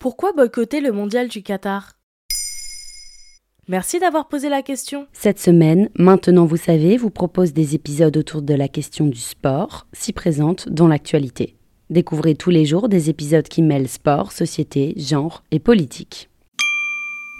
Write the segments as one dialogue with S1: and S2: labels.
S1: Pourquoi boycotter le mondial du Qatar? Merci d'avoir posé la question.
S2: Cette semaine, Maintenant vous savez, vous propose des épisodes autour de la question du sport, si présente dans l'actualité. Découvrez tous les jours des épisodes qui mêlent sport, société, genre et politique.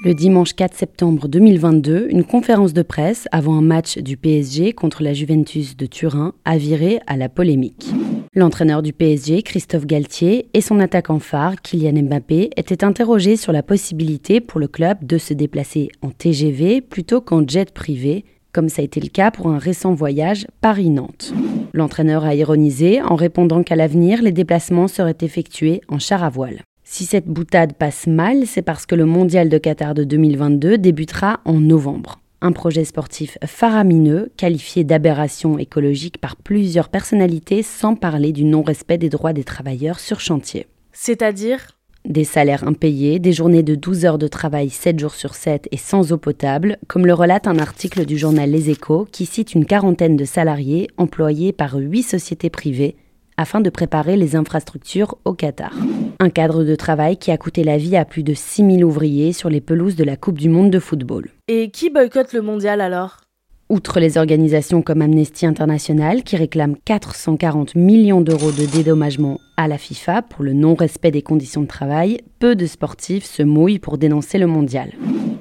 S2: Le dimanche 4 septembre 2022, une conférence de presse avant un match du PSG contre la Juventus de Turin a viré à la polémique. L'entraîneur du PSG, Christophe Galtier, et son attaquant phare, Kylian Mbappé, étaient interrogés sur la possibilité pour le club de se déplacer en TGV plutôt qu'en jet privé, comme ça a été le cas pour un récent voyage Paris-Nantes. L'entraîneur a ironisé en répondant qu'à l'avenir, les déplacements seraient effectués en char à voile. Si cette boutade passe mal, c'est parce que le mondial de Qatar de 2022 débutera en novembre. Un projet sportif faramineux, qualifié d'aberration écologique par plusieurs personnalités, sans parler du non-respect des droits des travailleurs sur chantier.
S1: C'est-à-dire?
S2: Des salaires impayés, des journées de 12 heures de travail 7 jours sur 7 et sans eau potable, comme le relate un article du journal Les Échos qui cite une quarantaine de salariés employés par huit sociétés privées afin de préparer les infrastructures au Qatar. Un cadre de travail qui a coûté la vie à plus de 6000 ouvriers sur les pelouses de la Coupe du Monde de football.
S1: Et qui boycotte le mondial alors?
S2: Outre les organisations comme Amnesty International qui réclament 440 millions d'euros de dédommagement à la FIFA pour le non-respect des conditions de travail, peu de sportifs se mouillent pour dénoncer le mondial.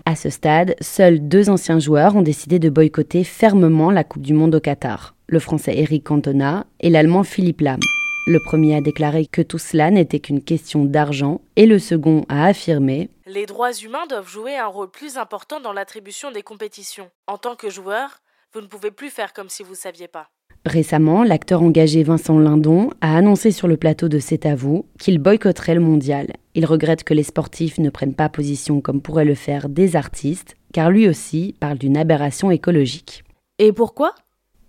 S2: À ce stade, seuls deux anciens joueurs ont décidé de boycotter fermement la Coupe du Monde au Qatar le français Eric Cantona et l'allemand Philippe Lam. Le premier a déclaré que tout cela n'était qu'une question d'argent et le second a affirmé
S1: Les droits humains doivent jouer un rôle plus important dans l'attribution des compétitions. En tant que joueur, vous ne pouvez plus faire comme si vous ne saviez pas.
S2: Récemment, l'acteur engagé Vincent Lindon a annoncé sur le plateau de C'est à vous qu'il boycotterait le mondial. Il regrette que les sportifs ne prennent pas position comme pourraient le faire des artistes, car lui aussi parle d'une aberration écologique.
S1: Et pourquoi?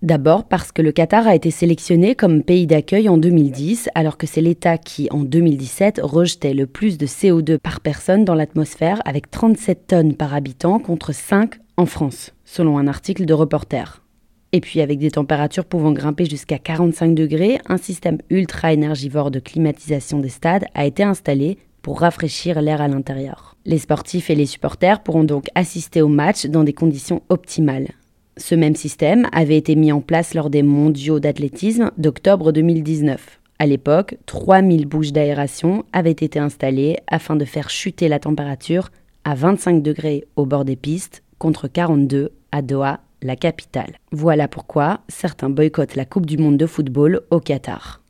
S2: D'abord parce que le Qatar a été sélectionné comme pays d'accueil en 2010, alors que c'est l'État qui, en 2017, rejetait le plus de CO2 par personne dans l'atmosphère, avec 37 tonnes par habitant contre 5 en France, selon un article de Reporter. Et puis avec des températures pouvant grimper jusqu'à 45 degrés, un système ultra énergivore de climatisation des stades a été installé pour rafraîchir l'air à l'intérieur. Les sportifs et les supporters pourront donc assister au match dans des conditions optimales. Ce même système avait été mis en place lors des mondiaux d'athlétisme d'octobre 2019. À l'époque, 3000 bouches d'aération avaient été installées afin de faire chuter la température à 25 degrés au bord des pistes contre 42 à Doha, la capitale. Voilà pourquoi certains boycottent la Coupe du Monde de football au Qatar.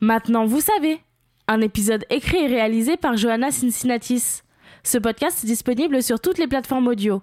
S1: Maintenant, vous savez, un épisode écrit et réalisé par Johanna Cincinnatis. Ce podcast est disponible sur toutes les plateformes audio.